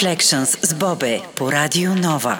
Reflections с Бобе по Радио Нова.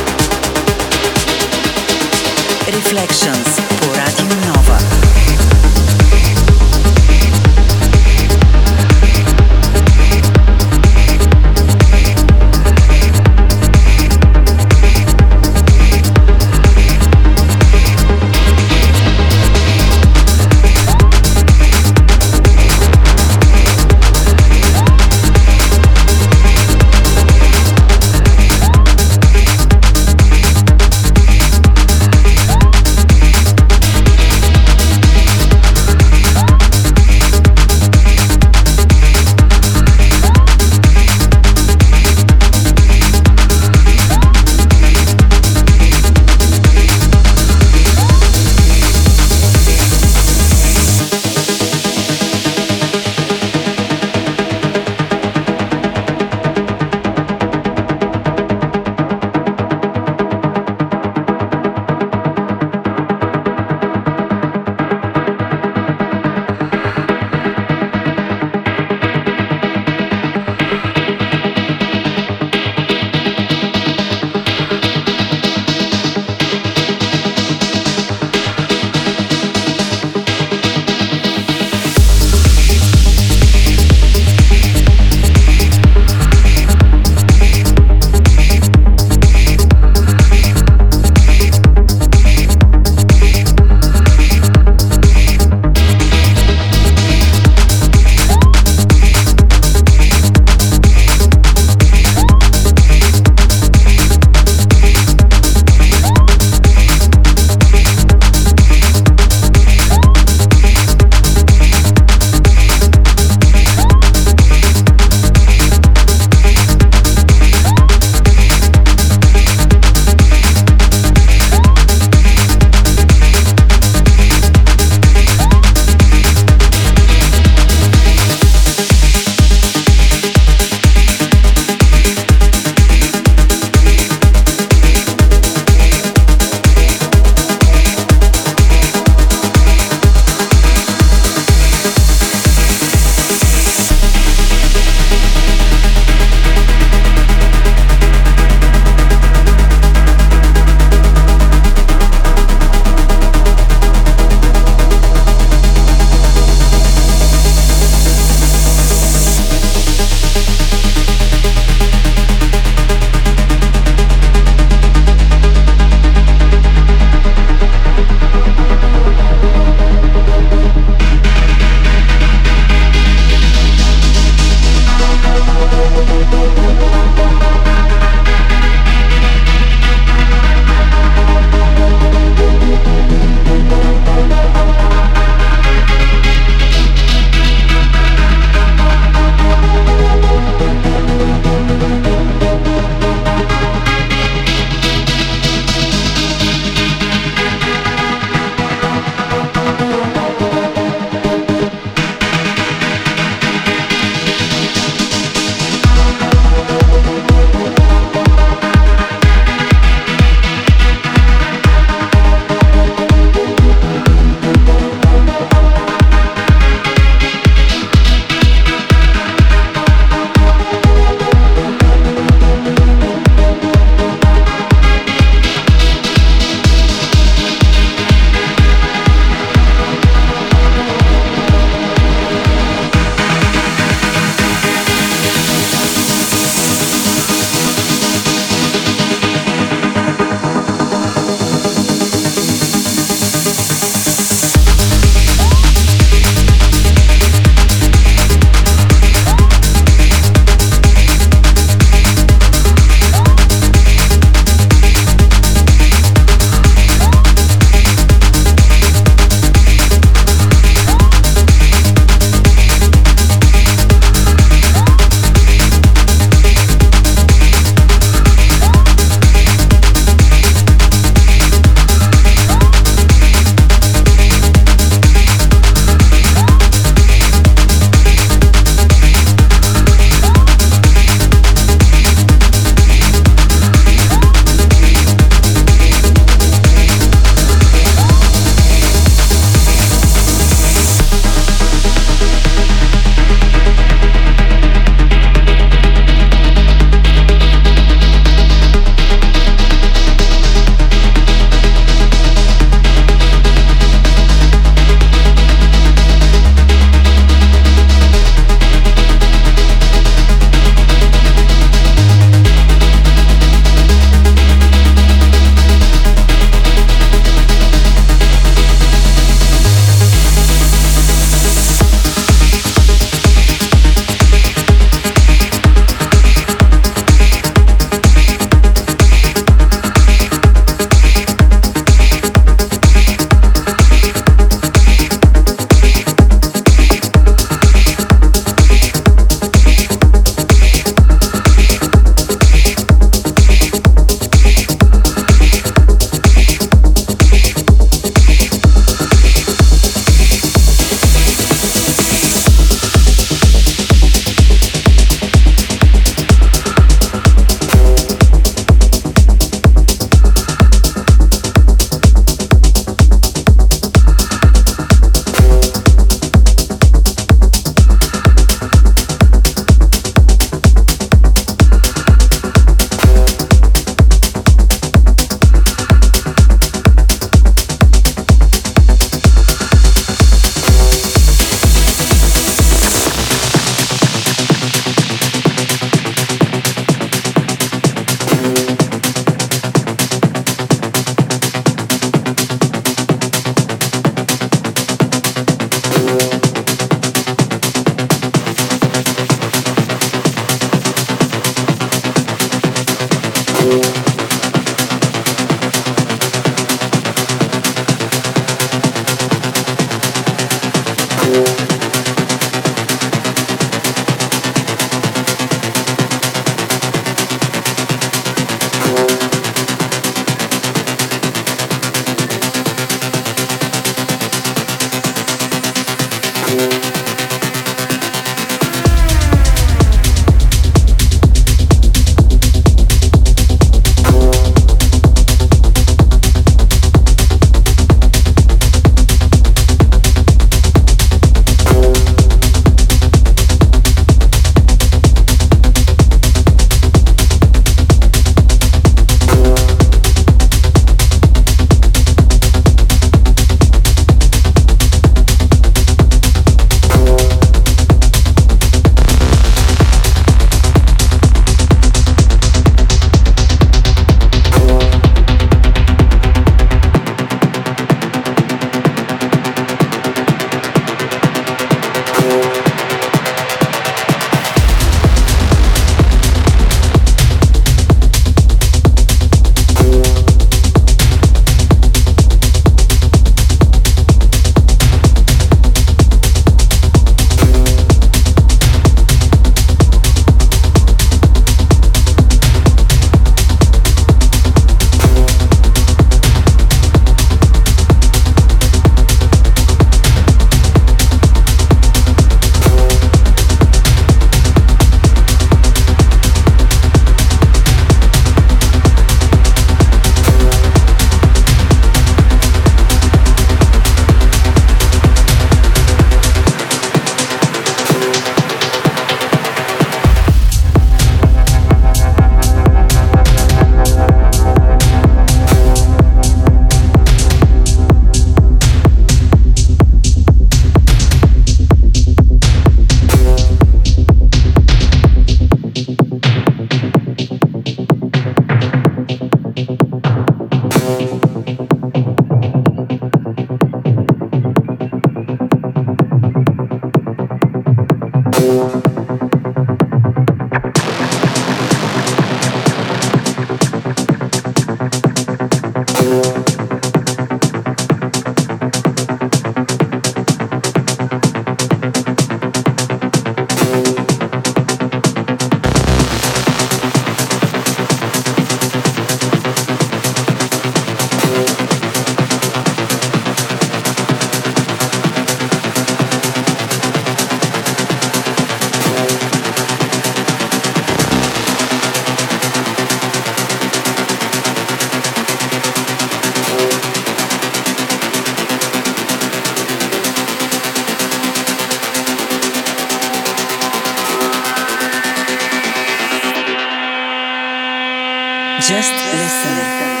Just listen.